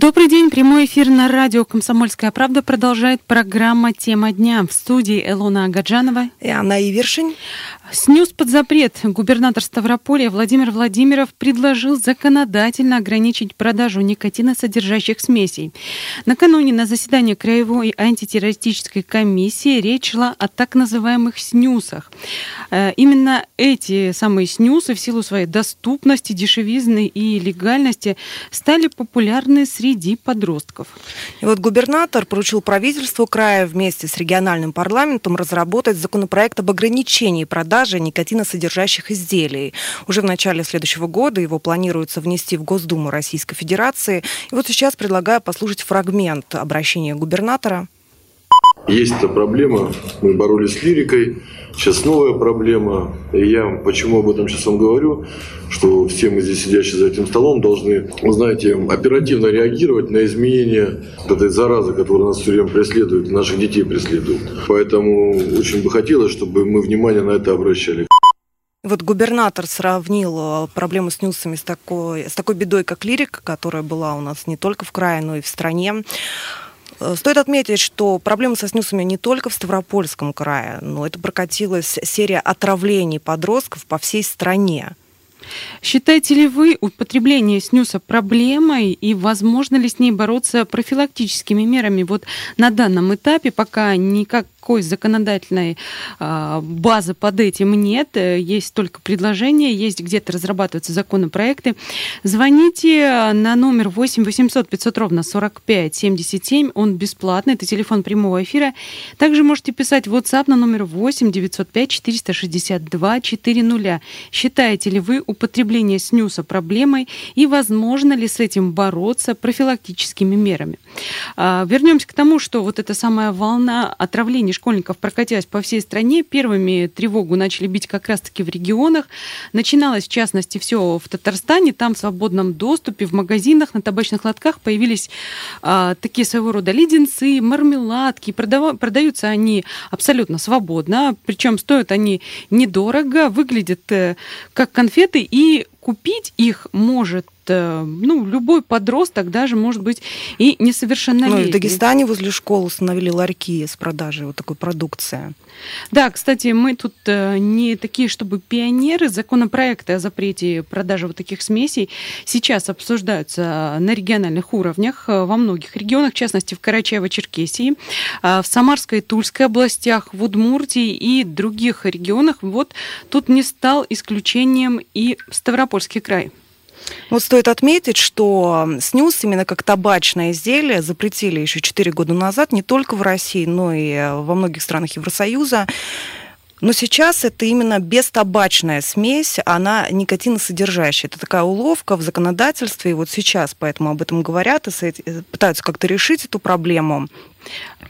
Добрый день. Прямой эфир на радио «Комсомольская правда» продолжает программа «Тема дня». В студии Элона Агаджанова и Анна Ивершин. Снюс под запрет. Губернатор Ставрополя Владимир Владимиров предложил законодательно ограничить продажу никотиносодержащих смесей. Накануне на заседании Краевой антитеррористической комиссии речь шла о так называемых снюсах. Э, именно эти самые снюсы в силу своей доступности, дешевизны и легальности стали популярны среди подростков. И вот губернатор поручил правительству края вместе с региональным парламентом разработать законопроект об ограничении продаж продажи никотиносодержащих изделий. Уже в начале следующего года его планируется внести в Госдуму Российской Федерации. И вот сейчас предлагаю послушать фрагмент обращения губернатора. Есть эта проблема, мы боролись с лирикой, сейчас новая проблема. И я почему об этом сейчас вам говорю, что все мы здесь сидящие за этим столом должны, знаете, оперативно реагировать на изменения этой заразы, которая нас все время преследует, наших детей преследует. Поэтому очень бы хотелось, чтобы мы внимание на это обращали. Вот губернатор сравнил э, проблему с нюсами с такой, с такой бедой, как лирика, которая была у нас не только в крае, но и в стране. Э, стоит отметить, что проблемы со снюсами не только в Ставропольском крае, но это прокатилась серия отравлений подростков по всей стране. Считаете ли вы употребление снюса проблемой и возможно ли с ней бороться профилактическими мерами? Вот на данном этапе пока никак никакой законодательной а, базы под этим нет. Есть только предложения, есть где-то разрабатываются законопроекты. Звоните на номер 8 800 500 ровно 45 77. Он бесплатный. Это телефон прямого эфира. Также можете писать в WhatsApp на номер 8 905 462 400. Считаете ли вы употребление снюса проблемой и возможно ли с этим бороться профилактическими мерами? А, вернемся к тому, что вот эта самая волна отравлений школьников прокатилась по всей стране. Первыми тревогу начали бить как раз-таки в регионах. Начиналось, в частности, все в Татарстане. Там в свободном доступе в магазинах на табачных лотках появились а, такие своего рода леденцы, мармеладки. Продав... Продаются они абсолютно свободно. Причем стоят они недорого, выглядят э, как конфеты и купить их может ну, любой подросток, даже, может быть, и несовершеннолетний. Ну, в Дагестане возле школ установили ларьки с продажей вот такой продукции. Да, кстати, мы тут э, не такие, чтобы пионеры. Законопроекты о запрете продажи вот таких смесей сейчас обсуждаются на региональных уровнях э, во многих регионах, в частности, в Карачаево-Черкесии, в Самарской и Тульской областях, в Удмуртии и других регионах. Вот тут не стал исключением и Ставропольский край. Вот стоит отметить, что снюс именно как табачное изделие запретили еще 4 года назад не только в России, но и во многих странах Евросоюза. Но сейчас это именно бестабачная смесь, она никотиносодержащая. Это такая уловка в законодательстве, и вот сейчас поэтому об этом говорят и пытаются как-то решить эту проблему.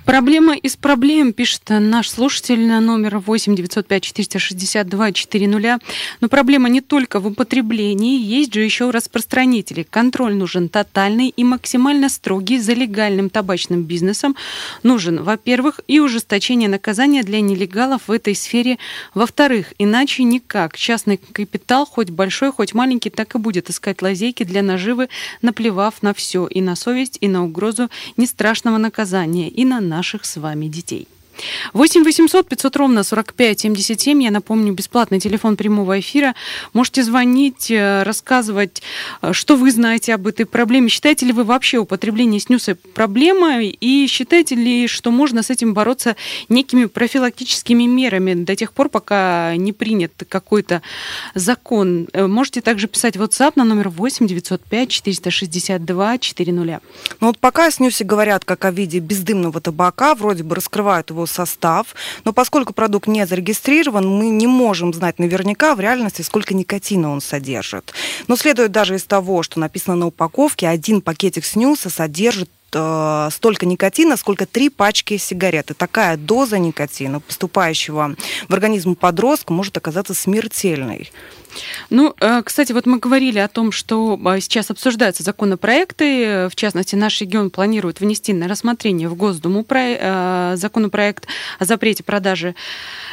Проблема из проблем, пишет наш слушатель на номер 8 905 462 400. Но проблема не только в употреблении, есть же еще распространители. Контроль нужен тотальный и максимально строгий за легальным табачным бизнесом. Нужен, во-первых, и ужесточение наказания для нелегалов в этой сфере. Во-вторых, иначе никак. Частный капитал, хоть большой, хоть маленький, так и будет искать лазейки для наживы, наплевав на все, и на совесть, и на угрозу нестрашного наказания, и на наших с вами детей. 8 800 500 ровно 45 77. Я напомню, бесплатный телефон прямого эфира. Можете звонить, э, рассказывать, э, что вы знаете об этой проблеме. Считаете ли вы вообще употребление снюса проблемой? И считаете ли, что можно с этим бороться некими профилактическими мерами до тех пор, пока не принят какой-то закон? Э, можете также писать в WhatsApp на номер 8 905 462 400. Ну вот пока о снюсе говорят как о виде бездымного табака, вроде бы раскрывают его состав, но поскольку продукт не зарегистрирован, мы не можем знать наверняка в реальности, сколько никотина он содержит. Но следует даже из того, что написано на упаковке, один пакетик снюса содержит э, столько никотина, сколько три пачки сигарет. И такая доза никотина, поступающего в организм подростка, может оказаться смертельной. Ну, э, кстати, вот мы говорили о том, что а, сейчас обсуждаются законопроекты. В частности, наш регион планирует внести на рассмотрение в Госдуму э, законопроект о запрете продажи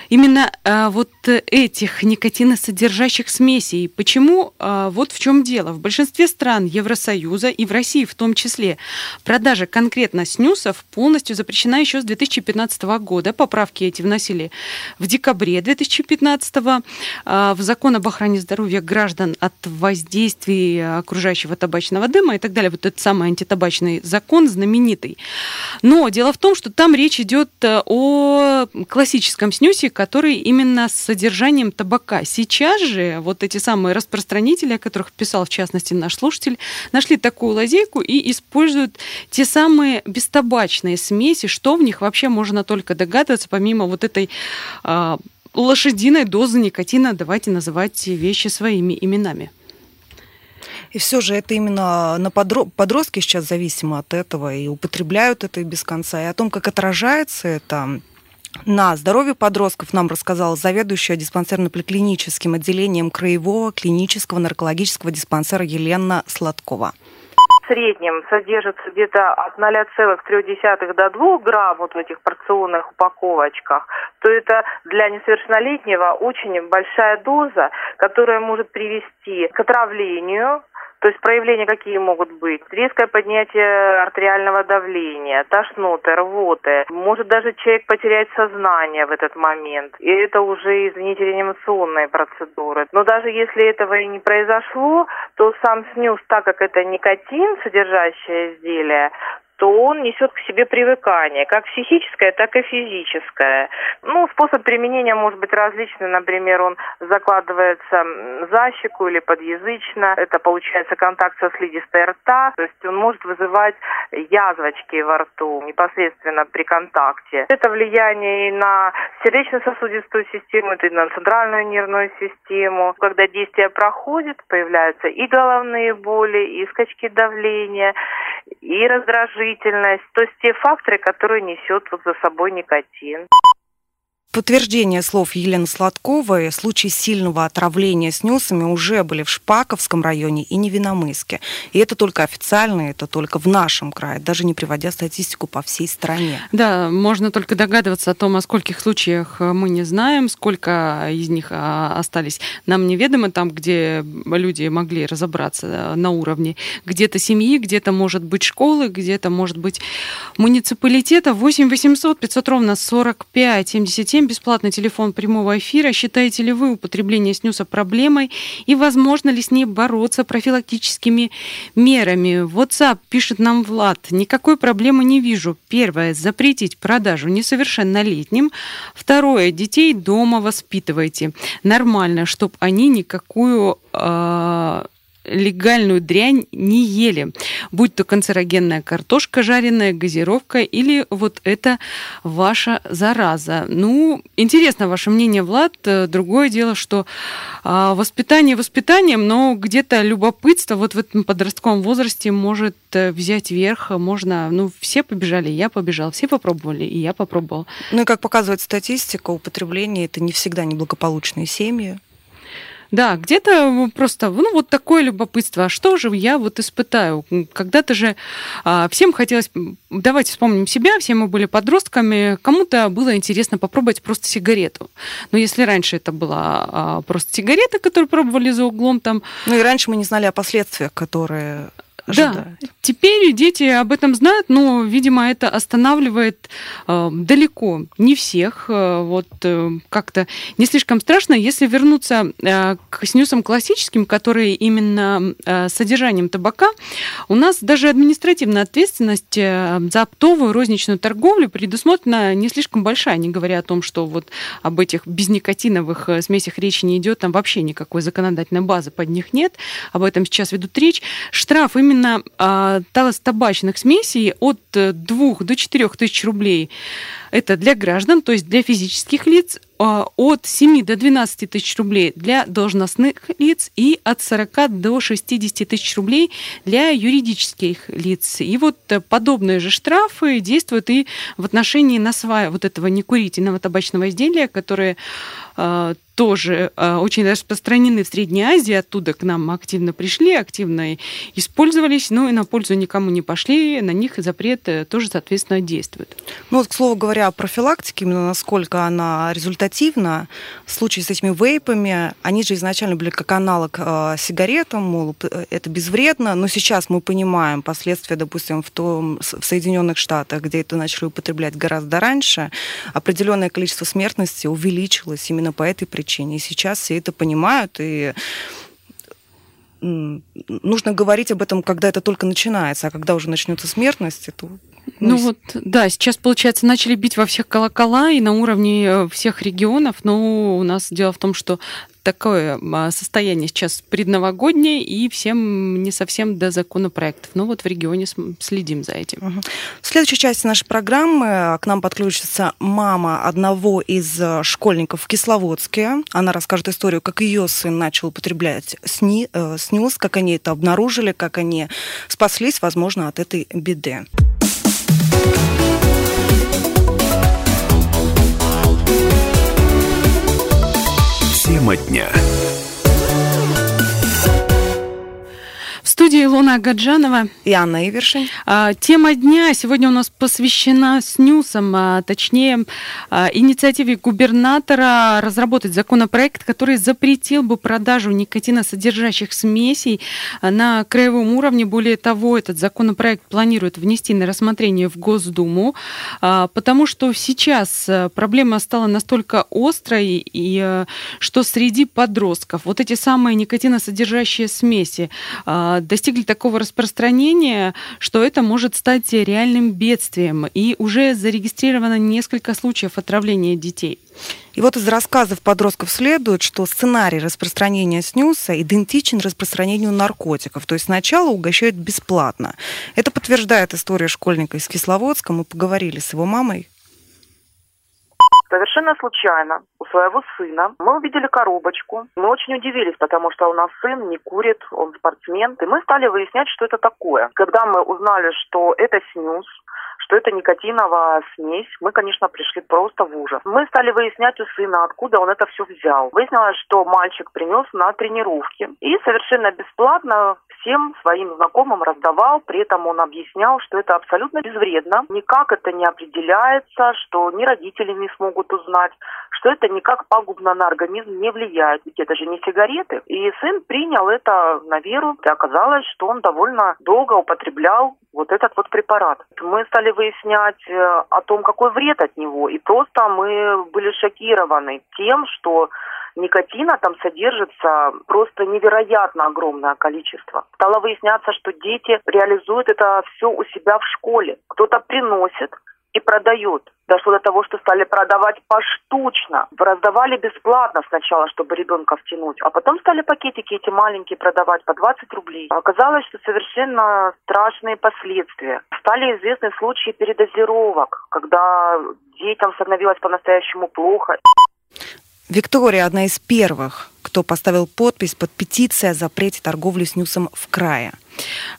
именно а, вот этих никотиносодержащих смесей. Почему? Вот в чем дело. В большинстве стран Евросоюза и в России в том числе продажа конкретно снюсов полностью запрещена еще с 2015 года. Поправки эти вносили в декабре 2015 а, в закон об охране здоровья граждан от воздействия окружающего табачного дыма и так далее. Вот этот самый антитабачный закон знаменитый. Но дело в том, что там речь идет о классическом снюсе, который именно с содержанием табака. Сейчас же вот эти самые распространители, о которых писал в частности наш слушатель, нашли такую лазейку и используют те самые бестабачные смеси. Что в них вообще можно только догадываться, помимо вот этой э, лошадиной дозы никотина, давайте называть вещи своими именами. И все же это именно на подро... подростки сейчас зависимы от этого и употребляют это без конца. И о том, как отражается это на здоровье подростков нам рассказала заведующая диспансерно-поликлиническим отделением Краевого клинического наркологического диспансера Елена Сладкова в среднем содержится где-то от 0,3 до 2 грамм вот в этих порционных упаковочках, то это для несовершеннолетнего очень большая доза, которая может привести к отравлению, то есть проявления какие могут быть? Резкое поднятие артериального давления, тошноты, рвоты. Может даже человек потерять сознание в этот момент. И это уже, извините, реанимационные процедуры. Но даже если этого и не произошло, то сам снюс, так как это никотин, содержащее изделие, то он несет к себе привыкание, как психическое, так и физическое. Ну, способ применения может быть различный. Например, он закладывается за щеку или подъязычно. Это получается контакт со слизистой рта. То есть он может вызывать язвочки во рту непосредственно при контакте. Это влияние и на сердечно-сосудистую систему, и на центральную нервную систему. Когда действие проходит, появляются и головные боли, и скачки давления, и раздражительность, то есть те факторы, которые несет вот за собой никотин подтверждение слов Елены Сладковой, случаи сильного отравления снюсами уже были в Шпаковском районе и Невиномыске. И это только официально, это только в нашем крае, даже не приводя статистику по всей стране. Да, можно только догадываться о том, о скольких случаях мы не знаем, сколько из них а, остались нам неведомо, там, где люди могли разобраться на уровне где-то семьи, где-то, может быть, школы, где-то, может быть, муниципалитета. 8 800 500 ровно 45 77 бесплатный телефон прямого эфира. Считаете ли вы употребление снюса проблемой и возможно ли с ней бороться профилактическими мерами? WhatsApp пишет нам Влад. Никакой проблемы не вижу. Первое, запретить продажу несовершеннолетним. Второе, детей дома воспитывайте. Нормально, чтобы они никакую э, легальную дрянь не ели, будь то канцерогенная картошка жареная, газировка или вот это ваша зараза. Ну, интересно ваше мнение, Влад. Другое дело, что а, воспитание воспитанием, но где-то любопытство вот в этом подростковом возрасте может э, взять верх. Можно, ну, все побежали, я побежал, все попробовали, и я попробовал. Ну и как показывает статистика, употребление это не всегда неблагополучные семьи. Да, где-то просто, ну, вот такое любопытство. А что же я вот испытаю? Когда-то же а, всем хотелось, давайте вспомним себя, все мы были подростками, кому-то было интересно попробовать просто сигарету. Но если раньше это была а, просто сигарета, которую пробовали за углом там... Ну и раньше мы не знали о последствиях, которые ожидают. Да, теперь дети об этом знают, но, видимо, это останавливает э, далеко не всех. Э, вот э, как-то не слишком страшно, если вернуться э, к снюсам классическим, которые именно э, содержанием табака, у нас даже административная ответственность э, за оптовую розничную торговлю предусмотрена не слишком большая, не говоря о том, что вот об этих безникотиновых э, смесях речи не идет, там вообще никакой законодательной базы под них нет, об этом сейчас ведут речь. Штраф именно именно а, табачных смесей от 2 э, до 4 тысяч рублей. Это для граждан, то есть для физических лиц, а, от 7 до 12 тысяч рублей для должностных лиц и от 40 до 60 тысяч рублей для юридических лиц. И вот э, подобные же штрафы действуют и в отношении насвая вот этого некурительного табачного изделия, которое а, тоже э, очень распространены в Средней Азии, оттуда к нам активно пришли, активно использовались, но и на пользу никому не пошли, на них запрет э, тоже, соответственно, действует. Ну вот, к слову говоря, о профилактике, именно насколько она результативна, в случае с этими вейпами, они же изначально были как аналог э, сигаретам, мол, это безвредно, но сейчас мы понимаем последствия, допустим, в, том, в Соединенных Штатах, где это начали употреблять гораздо раньше, определенное количество смертности увеличилось именно по этой причине. И сейчас все это понимают, и нужно говорить об этом, когда это только начинается, а когда уже начнется смертность, то ну, ну вот, да, сейчас, получается, начали бить во всех колокола и на уровне э, всех регионов, но у нас дело в том, что такое а, состояние сейчас предновогоднее, и всем не совсем до законопроектов. Но вот в регионе следим за этим. Угу. В следующей части нашей программы э, к нам подключится мама одного из э, школьников в Кисловодске. Она расскажет историю, как ее сын начал употреблять сни, э, снюс, как они это обнаружили, как они спаслись, возможно, от этой беды. Тема дня. Студии Илона Гаджанова и Анна Ивершин. А, тема дня сегодня у нас посвящена снюсам, а, точнее а, инициативе губернатора разработать законопроект, который запретил бы продажу никотиносодержащих смесей на краевом уровне. Более того, этот законопроект планирует внести на рассмотрение в Госдуму, потому что сейчас проблема стала настолько острой, и что среди подростков вот эти самые никотиносодержащие смеси достигли такого распространения, что это может стать реальным бедствием. И уже зарегистрировано несколько случаев отравления детей. И вот из рассказов подростков следует, что сценарий распространения снюса идентичен распространению наркотиков. То есть сначала угощают бесплатно. Это подтверждает история школьника из Кисловодска. Мы поговорили с его мамой. Совершенно случайно у своего сына мы увидели коробочку. Мы очень удивились, потому что у нас сын не курит, он спортсмен. И мы стали выяснять, что это такое. Когда мы узнали, что это снюс, что это никотиновая смесь, мы, конечно, пришли просто в ужас. Мы стали выяснять у сына, откуда он это все взял. Выяснилось, что мальчик принес на тренировки и совершенно бесплатно всем своим знакомым раздавал, при этом он объяснял, что это абсолютно безвредно, никак это не определяется, что ни родители не смогут узнать, что это никак пагубно на организм не влияет, ведь это же не сигареты. И сын принял это на веру, и оказалось, что он довольно долго употреблял вот этот вот препарат. Мы стали выяснять э, о том, какой вред от него, и просто мы были шокированы тем, что никотина там содержится просто невероятно огромное количество. Стало выясняться, что дети реализуют это все у себя в школе. Кто-то приносит, и продают. Дошло до того, что стали продавать поштучно. Раздавали бесплатно сначала, чтобы ребенка втянуть, а потом стали пакетики эти маленькие продавать по 20 рублей. Оказалось, что совершенно страшные последствия. Стали известны случаи передозировок, когда детям становилось по-настоящему плохо. Виктория одна из первых, кто поставил подпись под петицией о запрете торговли снюсом в крае.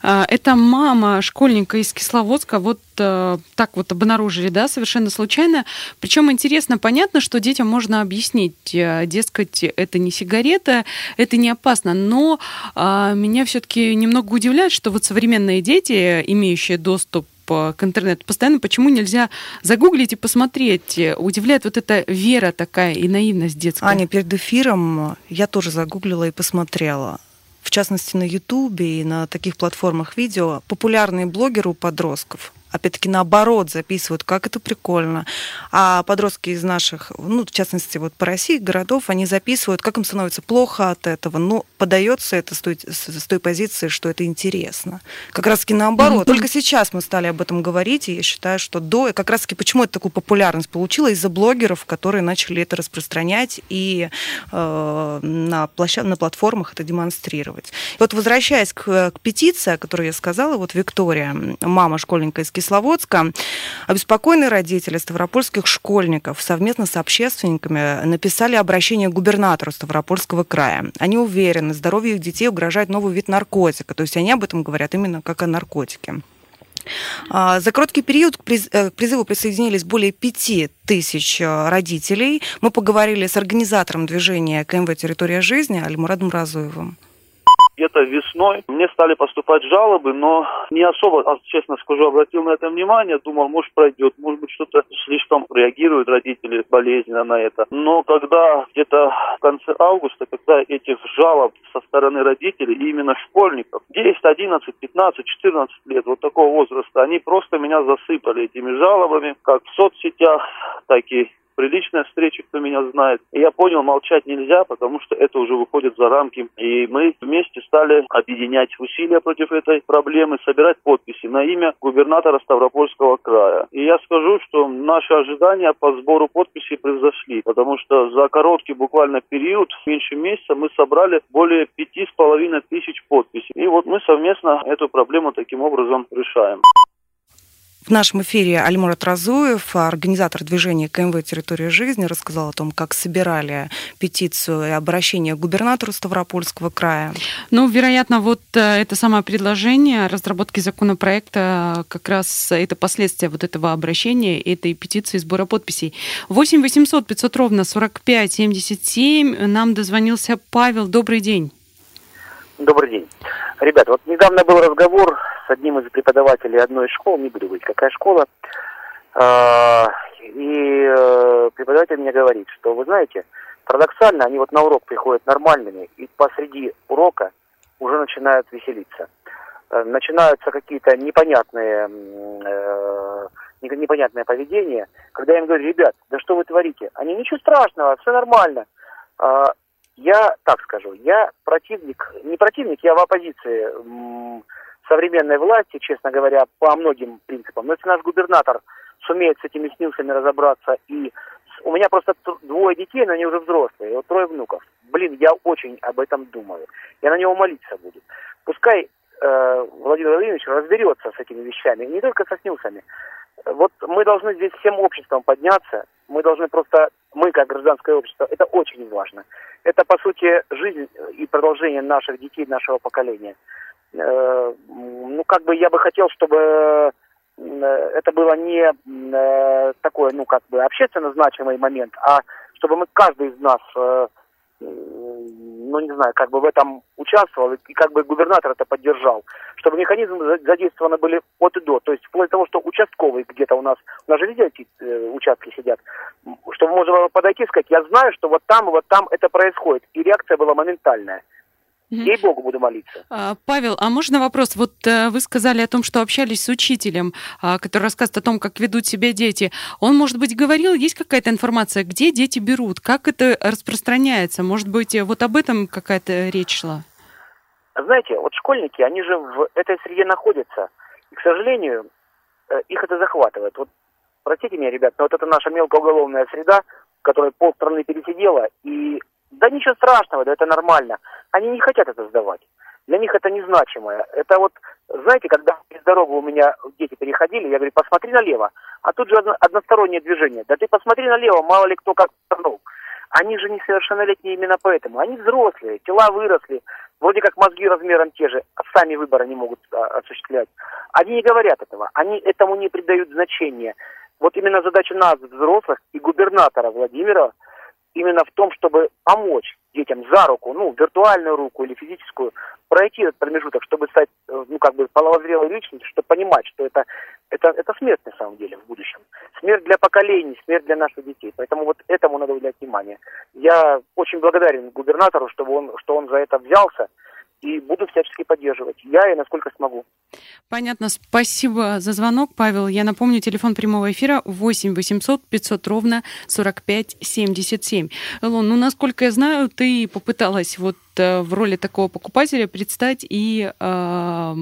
А, это мама школьника из Кисловодска. Вот э, так вот обнаружили, да, совершенно случайно. Причем интересно, понятно, что детям можно объяснить, э, дескать, это не сигарета, это не опасно. Но а, меня все-таки немного удивляет, что вот современные дети, имеющие доступ к интернету постоянно, почему нельзя загуглить и посмотреть? Удивляет вот эта вера такая и наивность детская. Аня, перед эфиром я тоже загуглила и посмотрела в частности на Ютубе и на таких платформах видео, популярные блогеры у подростков опять-таки, наоборот, записывают, как это прикольно. А подростки из наших, ну, в частности, вот по России, городов, они записывают, как им становится плохо от этого. Но подается это с той, с той позиции, что это интересно. Как раз-таки наоборот. Mm-hmm. Только сейчас мы стали об этом говорить, и я считаю, что до... Как раз-таки почему это такую популярность получила? Из-за блогеров, которые начали это распространять и э, на, площад... на платформах это демонстрировать. И вот возвращаясь к, к петиции, о которой я сказала, вот Виктория, мама школьника из Кисловодска. Обеспокоенные родители ставропольских школьников совместно с общественниками написали обращение к губернатору Ставропольского края. Они уверены, здоровью их детей угрожает новый вид наркотика. То есть они об этом говорят именно как о наркотике. А, за короткий период э, к призыву присоединились более пяти тысяч э, родителей. Мы поговорили с организатором движения КМВ «Территория жизни» Альмурадом Разуевым где-то весной мне стали поступать жалобы, но не особо, а, честно скажу, обратил на это внимание, думал, может пройдет, может быть что-то слишком реагируют родители болезненно на это. Но когда где-то в конце августа, когда этих жалоб со стороны родителей, именно школьников, 10, 11, 15, 14 лет, вот такого возраста, они просто меня засыпали этими жалобами, как в соцсетях, так и приличная встреча, кто меня знает. И я понял, молчать нельзя, потому что это уже выходит за рамки. И мы вместе стали объединять усилия против этой проблемы, собирать подписи на имя губернатора Ставропольского края. И я скажу, что наши ожидания по сбору подписей превзошли, потому что за короткий буквально период, меньше месяца, мы собрали более пяти с половиной тысяч подписей. И вот мы совместно эту проблему таким образом решаем. В нашем эфире Альмурат Разуев, организатор движения КМВ «Территория жизни», рассказал о том, как собирали петицию и обращение к губернатору Ставропольского края. Ну, вероятно, вот э, это самое предложение разработки законопроекта, как раз это последствия вот этого обращения, этой петиции сбора подписей. 8 800 500 ровно 45 77. Нам дозвонился Павел. Добрый день. Добрый день. Ребят, вот недавно был разговор с одним из преподавателей одной из школ, не буду говорить, какая школа, а, и э, преподаватель мне говорит, что, вы знаете, парадоксально, они вот на урок приходят нормальными, и посреди урока уже начинают веселиться. Э, начинаются какие-то непонятные, э, непонятное поведение, когда я им говорю, ребят, да что вы творите? Они, ничего страшного, все нормально. А, я так скажу, я противник, не противник, я в оппозиции современной власти, честно говоря, по многим принципам. Но если наш губернатор сумеет с этими снюсами разобраться, и у меня просто двое детей, но они уже взрослые, и вот трое внуков. Блин, я очень об этом думаю. Я на него молиться буду. Пускай э, Владимир Владимирович разберется с этими вещами, не только со снюсами. Вот мы должны здесь всем обществом подняться, мы должны просто, мы как гражданское общество, это очень важно. Это, по сути, жизнь и продолжение наших детей, нашего поколения. Э, ну, как бы я бы хотел, чтобы э, это было не э, такой, ну, как бы общественно значимый момент, а чтобы мы, каждый из нас, ну, не знаю, как бы в этом участвовал, и как бы губернатор это поддержал, чтобы механизмы задействованы были от и до, то есть вплоть до того, что участковый где-то у нас, у нас же везде эти участки сидят, чтобы можно было подойти и сказать, я знаю, что вот там и вот там это происходит, и реакция была моментальная. Ей-богу буду молиться. А, Павел, а можно вопрос? Вот э, вы сказали о том, что общались с учителем, а, который рассказывает о том, как ведут себя дети. Он, может быть, говорил, есть какая-то информация, где дети берут, как это распространяется? Может быть, э, вот об этом какая-то речь шла? Знаете, вот школьники, они же в этой среде находятся. И, к сожалению, э, их это захватывает. Вот простите меня, ребят, но вот это наша мелкоуголовная среда, которая полстраны пересидела, и да ничего страшного, да это нормально. Они не хотят это сдавать. Для них это незначимое. Это вот, знаете, когда из дорогу у меня дети переходили, я говорю, посмотри налево. А тут же одностороннее движение. Да ты посмотри налево, мало ли кто как повернул. Они же несовершеннолетние именно поэтому. Они взрослые, тела выросли, вроде как мозги размером те же, а сами выбора не могут а, осуществлять. Они не говорят этого, они этому не придают значения. Вот именно задача нас, взрослых, и губернатора Владимира – именно в том, чтобы помочь детям за руку, ну, виртуальную руку или физическую, пройти этот промежуток, чтобы стать, э, ну, как бы половозрелой личностью, чтобы понимать, что это, это, это смерть на самом деле в будущем. Смерть для поколений, смерть для наших детей. Поэтому вот этому надо уделять внимание. Я очень благодарен губернатору, чтобы он, что он за это взялся, и буду всячески поддерживать. Я и насколько смогу. Понятно. Спасибо за звонок, Павел. Я напомню, телефон прямого эфира 8 800 500 ровно 45 77. Элон, ну, насколько я знаю, ты попыталась вот э, в роли такого покупателя предстать и э,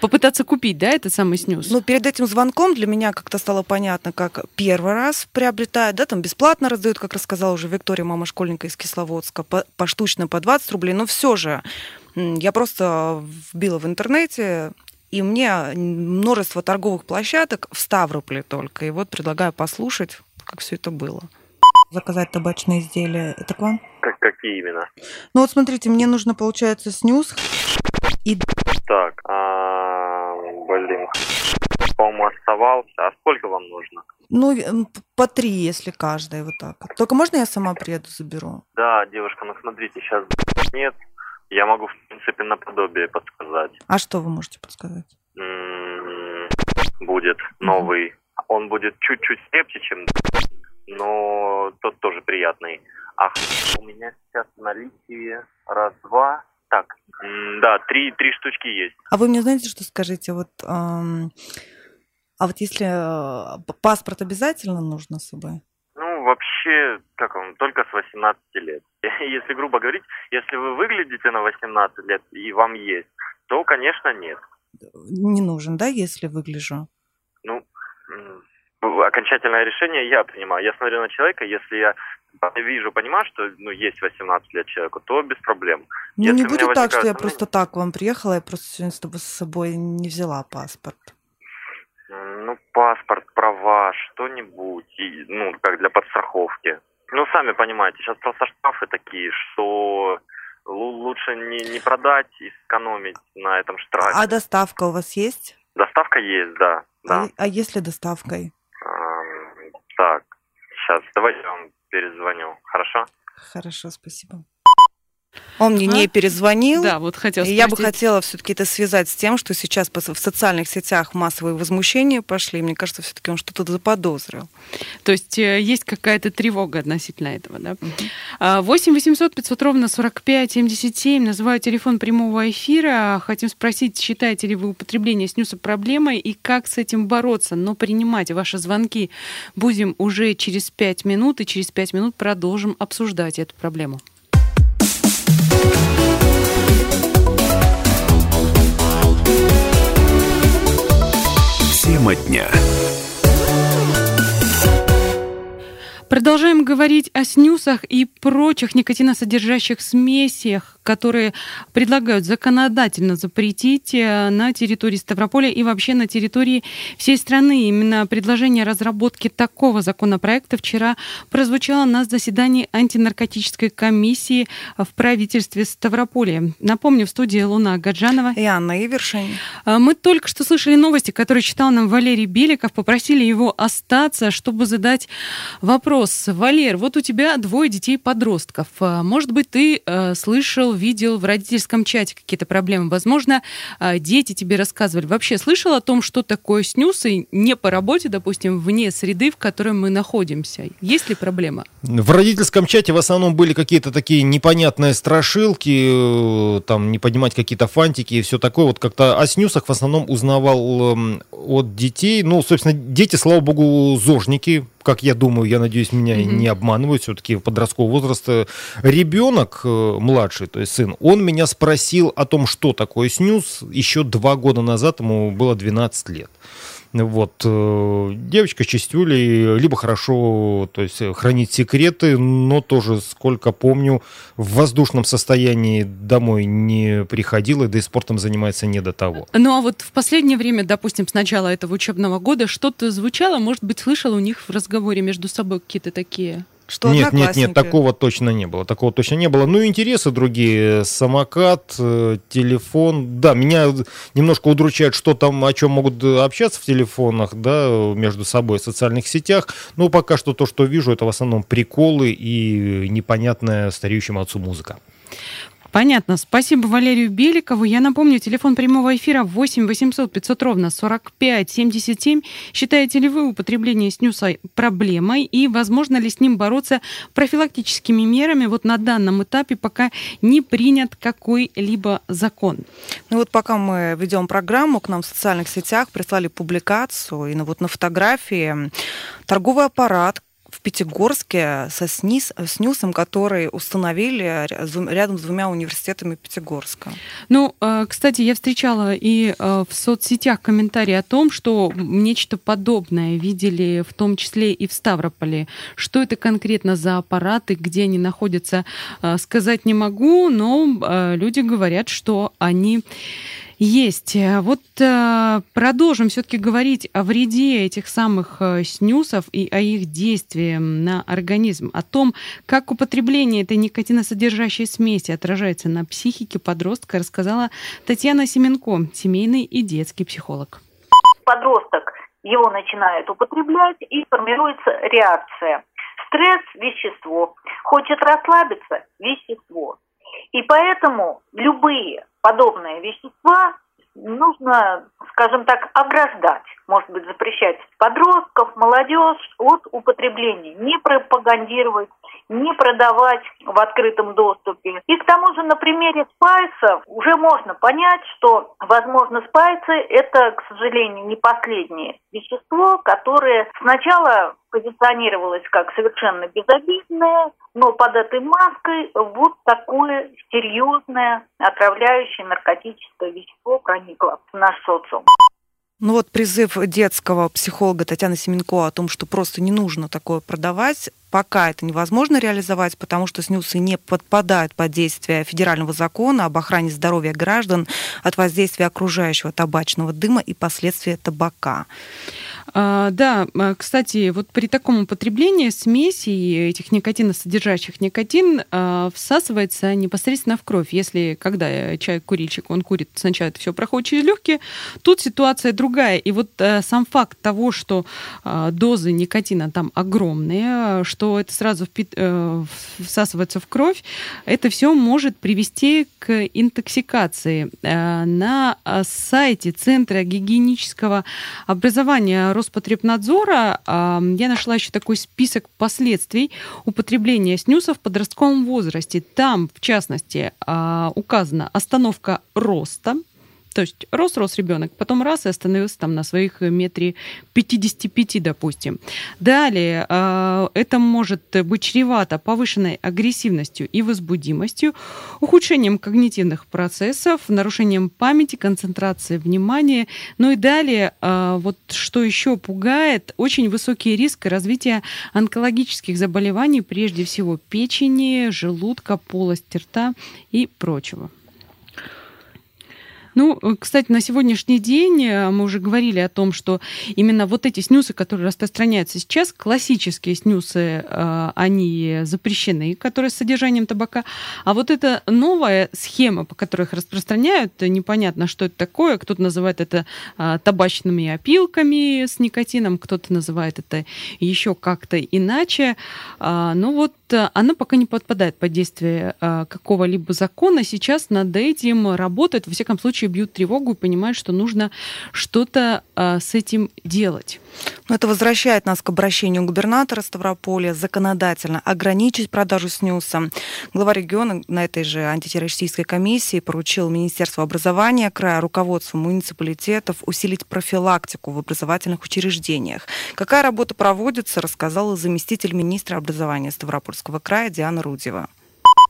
попытаться купить, да, этот самый снюс? Ну, перед этим звонком для меня как-то стало понятно, как первый раз приобретают, да, там бесплатно раздают, как рассказала уже Виктория, мама школьника из Кисловодска, по, поштучно по 20 рублей, но все же я просто вбила в интернете И мне множество торговых площадок в Ставрополе только. И вот предлагаю послушать, как все это было. Заказать табачные изделия. Это к вам? Как, какие именно? Ну вот смотрите, мне нужно, получается, снюс и... Так, а, блин, по-моему, оставался. А сколько вам нужно? Ну, по три, если каждая, вот так. Только можно я сама приеду, заберу? Да, девушка, ну смотрите, сейчас нет. Я могу, в принципе, наподобие подсказать. А что вы можете подсказать? М-м, будет новый. Он будет чуть-чуть крепче, чем но тот тоже приятный. А у меня сейчас в наличии раз-два. Так, да, три, три штучки есть. А вы мне знаете, что скажите? Вот, эм, а вот если э, паспорт обязательно нужно с собой? Вообще, как он, только с 18 лет. Если грубо говорить, если вы выглядите на 18 лет и вам есть, то, конечно, нет. Не нужен, да, если выгляжу? Ну, окончательное решение я принимаю. Я смотрю на человека, если я вижу, понимаю, что ну, есть 18 лет человеку, то без проблем. Ну, если не будет так, что я просто так к вам приехала, я просто сегодня с тобой с собой не взяла паспорт. Паспорт, права, что-нибудь, и, ну, как для подстраховки. Ну, сами понимаете, сейчас просто штрафы такие, что лучше не, не продать и сэкономить на этом штрафе. А доставка у вас есть? Доставка есть, да. да. А, а если доставкой? Так, сейчас, давайте я вам перезвоню, хорошо? Хорошо, спасибо. Он мне а? не перезвонил. Да, вот хотел Я бы хотела все-таки это связать с тем, что сейчас в социальных сетях массовые возмущения пошли. Мне кажется, все-таки он что-то заподозрил. То есть э, есть какая-то тревога относительно этого, да? 8 800 500 ровно 45 77. Называю телефон прямого эфира. Хотим спросить, считаете ли вы употребление снюса проблемой и как с этим бороться? Но принимать ваши звонки будем уже через 5 минут, и через 5 минут продолжим обсуждать эту проблему. Тема дня. Продолжаем говорить о снюсах и прочих никотиносодержащих смесях, которые предлагают законодательно запретить э, на территории Ставрополя и вообще на территории всей страны. Именно предложение разработки такого законопроекта вчера прозвучало на заседании антинаркотической комиссии в правительстве Ставрополя. Напомню, в студии Луна Гаджанова и Анна Ивершин. Э, мы только что слышали новости, которые читал нам Валерий Беликов. Попросили его остаться, чтобы задать вопрос. Валер, вот у тебя двое детей-подростков. Э, может быть, ты слышал видел в родительском чате какие-то проблемы. Возможно, а, дети тебе рассказывали. Вообще слышал о том, что такое снюс, и не по работе, допустим, вне среды, в которой мы находимся? Есть ли проблема? В родительском чате в основном были какие-то такие непонятные страшилки, э, там не поднимать какие-то фантики и все такое. Вот как-то о снюсах в основном узнавал эм, от детей. Ну, собственно, дети, слава богу, зожники, как я думаю, я надеюсь, меня mm-hmm. не обманывают, все-таки подросткового возраста. Ребенок э, младший, то есть сын, он меня спросил о том, что такое снюс, еще два года назад, ему было 12 лет. Вот. Э, девочка с чистюлей либо хорошо то есть, хранит секреты, но тоже, сколько помню, в воздушном состоянии домой не приходила, да и спортом занимается не до того. Ну а вот в последнее время, допустим, с начала этого учебного года что-то звучало, может быть, слышал у них в разговоре между собой какие-то такие что нет, нет, нет, такого точно не было. Такого точно не было. Ну, интересы другие. Самокат, э, телефон. Да, меня немножко удручает, что там, о чем могут общаться в телефонах, да, между собой в социальных сетях. Но пока что то, что вижу, это в основном приколы и непонятная стареющему отцу музыка. Понятно. Спасибо Валерию Беликову. Я напомню, телефон прямого эфира 8 800 500 ровно 45 77. Считаете ли вы употребление снюса проблемой и возможно ли с ним бороться профилактическими мерами? Вот на данном этапе пока не принят какой-либо закон. Ну вот пока мы ведем программу, к нам в социальных сетях прислали публикацию, и вот на фотографии торговый аппарат, Пятигорске со СНИС, СНЮСом, который установили рядом с двумя университетами Пятигорска. Ну, э, кстати, я встречала и э, в соцсетях комментарии о том, что нечто подобное видели в том числе и в Ставрополе. Что это конкретно за аппараты, где они находятся, э, сказать не могу, но люди говорят, что они Есть. Вот э, продолжим все-таки говорить о вреде этих самых э, снюсов и о их действии на организм, о том, как употребление этой никотиносодержащей смеси отражается на психике подростка, рассказала Татьяна Семенко, семейный и детский психолог. Подросток его начинает употреблять и формируется реакция. Стресс – вещество. Хочет расслабиться – вещество. И поэтому любые подобные вещества нужно, скажем так, ограждать, может быть, запрещать подростков, молодежь от употребления, не пропагандировать, не продавать в открытом доступе. И к тому же на примере спайсов уже можно понять, что, возможно, спайсы – это, к сожалению, не последнее вещество, которое сначала позиционировалось как совершенно безобидное, но под этой маской вот такое серьезное отравляющее наркотическое вещество проникло в наш социум. Ну вот призыв детского психолога Татьяны Семенко о том, что просто не нужно такое продавать, пока это невозможно реализовать, потому что снюсы не подпадают под действие федерального закона об охране здоровья граждан от воздействия окружающего табачного дыма и последствия табака. А, да, а, кстати, вот при таком употреблении смеси этих никотиносодержащих никотин а, всасывается непосредственно в кровь. Если когда человек-курильщик, он курит, сначала это все проходит через легкие, тут ситуация другая. И вот сам факт того, что дозы никотина там огромные, что это сразу э, всасывается в кровь, это все может привести к интоксикации. На сайте Центра гигиенического образования Роспотребнадзора я нашла еще такой список последствий употребления снюса в подростковом возрасте. Там, в частности, а, указана остановка роста, то есть рос, рос ребенок, потом раз и остановился там на своих метре 55, допустим. Далее, э, это может быть чревато повышенной агрессивностью и возбудимостью, ухудшением когнитивных процессов, нарушением памяти, концентрации внимания. Ну и далее, э, вот что еще пугает, очень высокий риск развития онкологических заболеваний, прежде всего печени, желудка, полости рта и прочего. Ну, э, кстати, на сегодняшний день э, мы уже говорили о том, что именно вот эти снюсы, которые распространяются сейчас, классические снюсы, э, они запрещены, которые с содержанием табака. А вот эта новая схема, по которой их распространяют, непонятно, что это такое. Кто-то называет это табачными опилками с никотином, кто-то называет это еще как-то иначе. Ну вот она пока не подпадает под действие какого-либо закона. Сейчас над этим работают, во всяком случае, случае бьют тревогу и понимают, что нужно что-то а, с этим делать. Но это возвращает нас к обращению губернатора Ставрополя законодательно ограничить продажу снюса. Глава региона на этой же антитеррористической комиссии поручил Министерству образования края, руководству муниципалитетов усилить профилактику в образовательных учреждениях. Какая работа проводится, рассказала заместитель министра образования Ставропольского края Диана Рудева.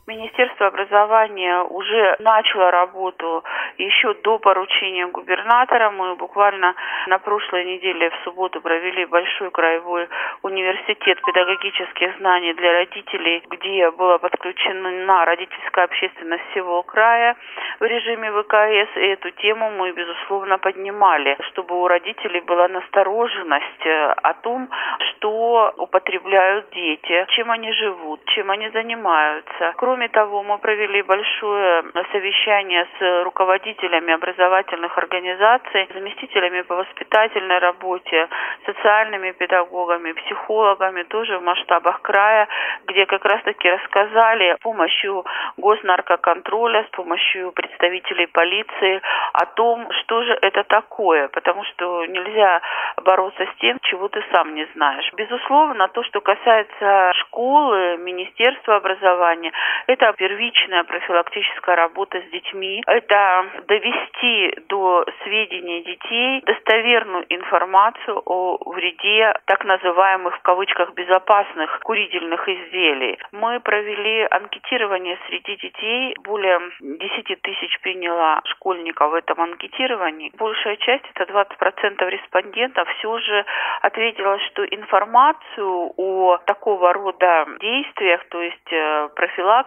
Министерство образования уже начало работу еще до поручения губернатора. Мы буквально на прошлой неделе в субботу провели большой краевой университет педагогических знаний для родителей, где была подключена родительская общественность всего края в режиме ВКС. И эту тему мы, безусловно, поднимали, чтобы у родителей была настороженность э, о том, что употребляют дети, чем они живут, чем они занимаются. Кроме Кроме того, мы провели большое совещание с руководителями образовательных организаций, заместителями по воспитательной работе, социальными педагогами, психологами, тоже в масштабах края, где как раз-таки рассказали с помощью госнаркоконтроля, с помощью представителей полиции о том, что же это такое, потому что нельзя бороться с тем, чего ты сам не знаешь. Безусловно, то, что касается школы, Министерства образования, это первичная профилактическая работа с детьми. Это довести до сведения детей достоверную информацию о вреде так называемых в кавычках безопасных курительных изделий. Мы провели анкетирование среди детей. Более 10 тысяч приняла школьников в этом анкетировании. Большая часть, это 20% респондентов, все же ответила, что информацию о такого рода действиях, то есть э,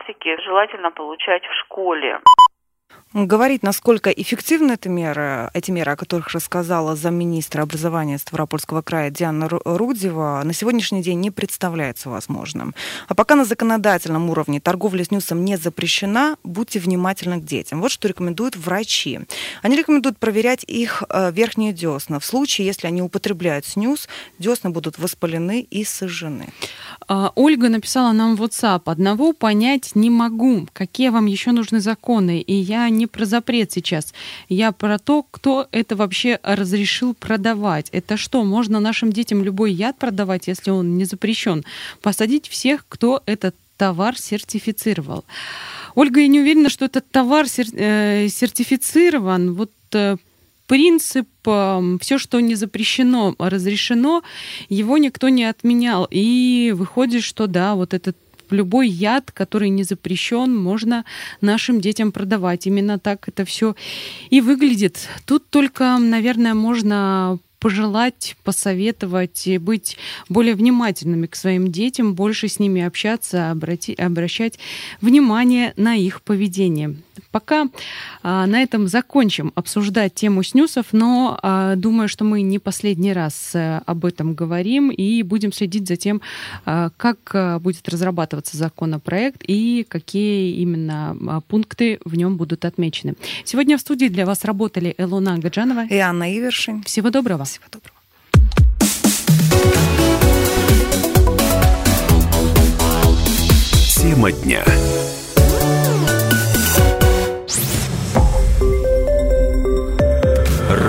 профилактике, желательно получать в школе. Говорить, насколько эффективна эта мера, эти меры, о которых рассказала замминистра образования Ставропольского края Диана Рудева, на сегодняшний день не представляется возможным. А пока на законодательном уровне торговля снюсом не запрещена, будьте внимательны к детям. Вот что рекомендуют врачи. Они рекомендуют проверять их э, верхние десна. В случае, если они употребляют снюс, десна будут воспалены и сожжены. А, Ольга написала нам в WhatsApp. Одного понять не могу. Какие вам еще нужны законы? И я не про запрет сейчас. Я про то, кто это вообще разрешил продавать. Это что, можно нашим детям любой яд продавать, если он не запрещен? Посадить всех, кто этот товар сертифицировал. Ольга, я не уверена, что этот товар э, сертифицирован. Вот э, принцип, все, что не запрещено, разрешено, его никто не отменял. И выходит, что да, вот этот любой яд, который не запрещен, можно нашим детям продавать. Именно так это все и выглядит. Тут только, наверное, можно пожелать, посоветовать быть более внимательными к своим детям, больше с ними общаться, обрати, обращать внимание на их поведение. Пока а, на этом закончим обсуждать тему снюсов, но а, думаю, что мы не последний раз а, об этом говорим и будем следить за тем, а, как а, будет разрабатываться законопроект и какие именно а, пункты в нем будут отмечены. Сегодня в студии для вас работали Элона Гаджанова и Анна Ивершин. Всего доброго. Всего доброго. Тема дня.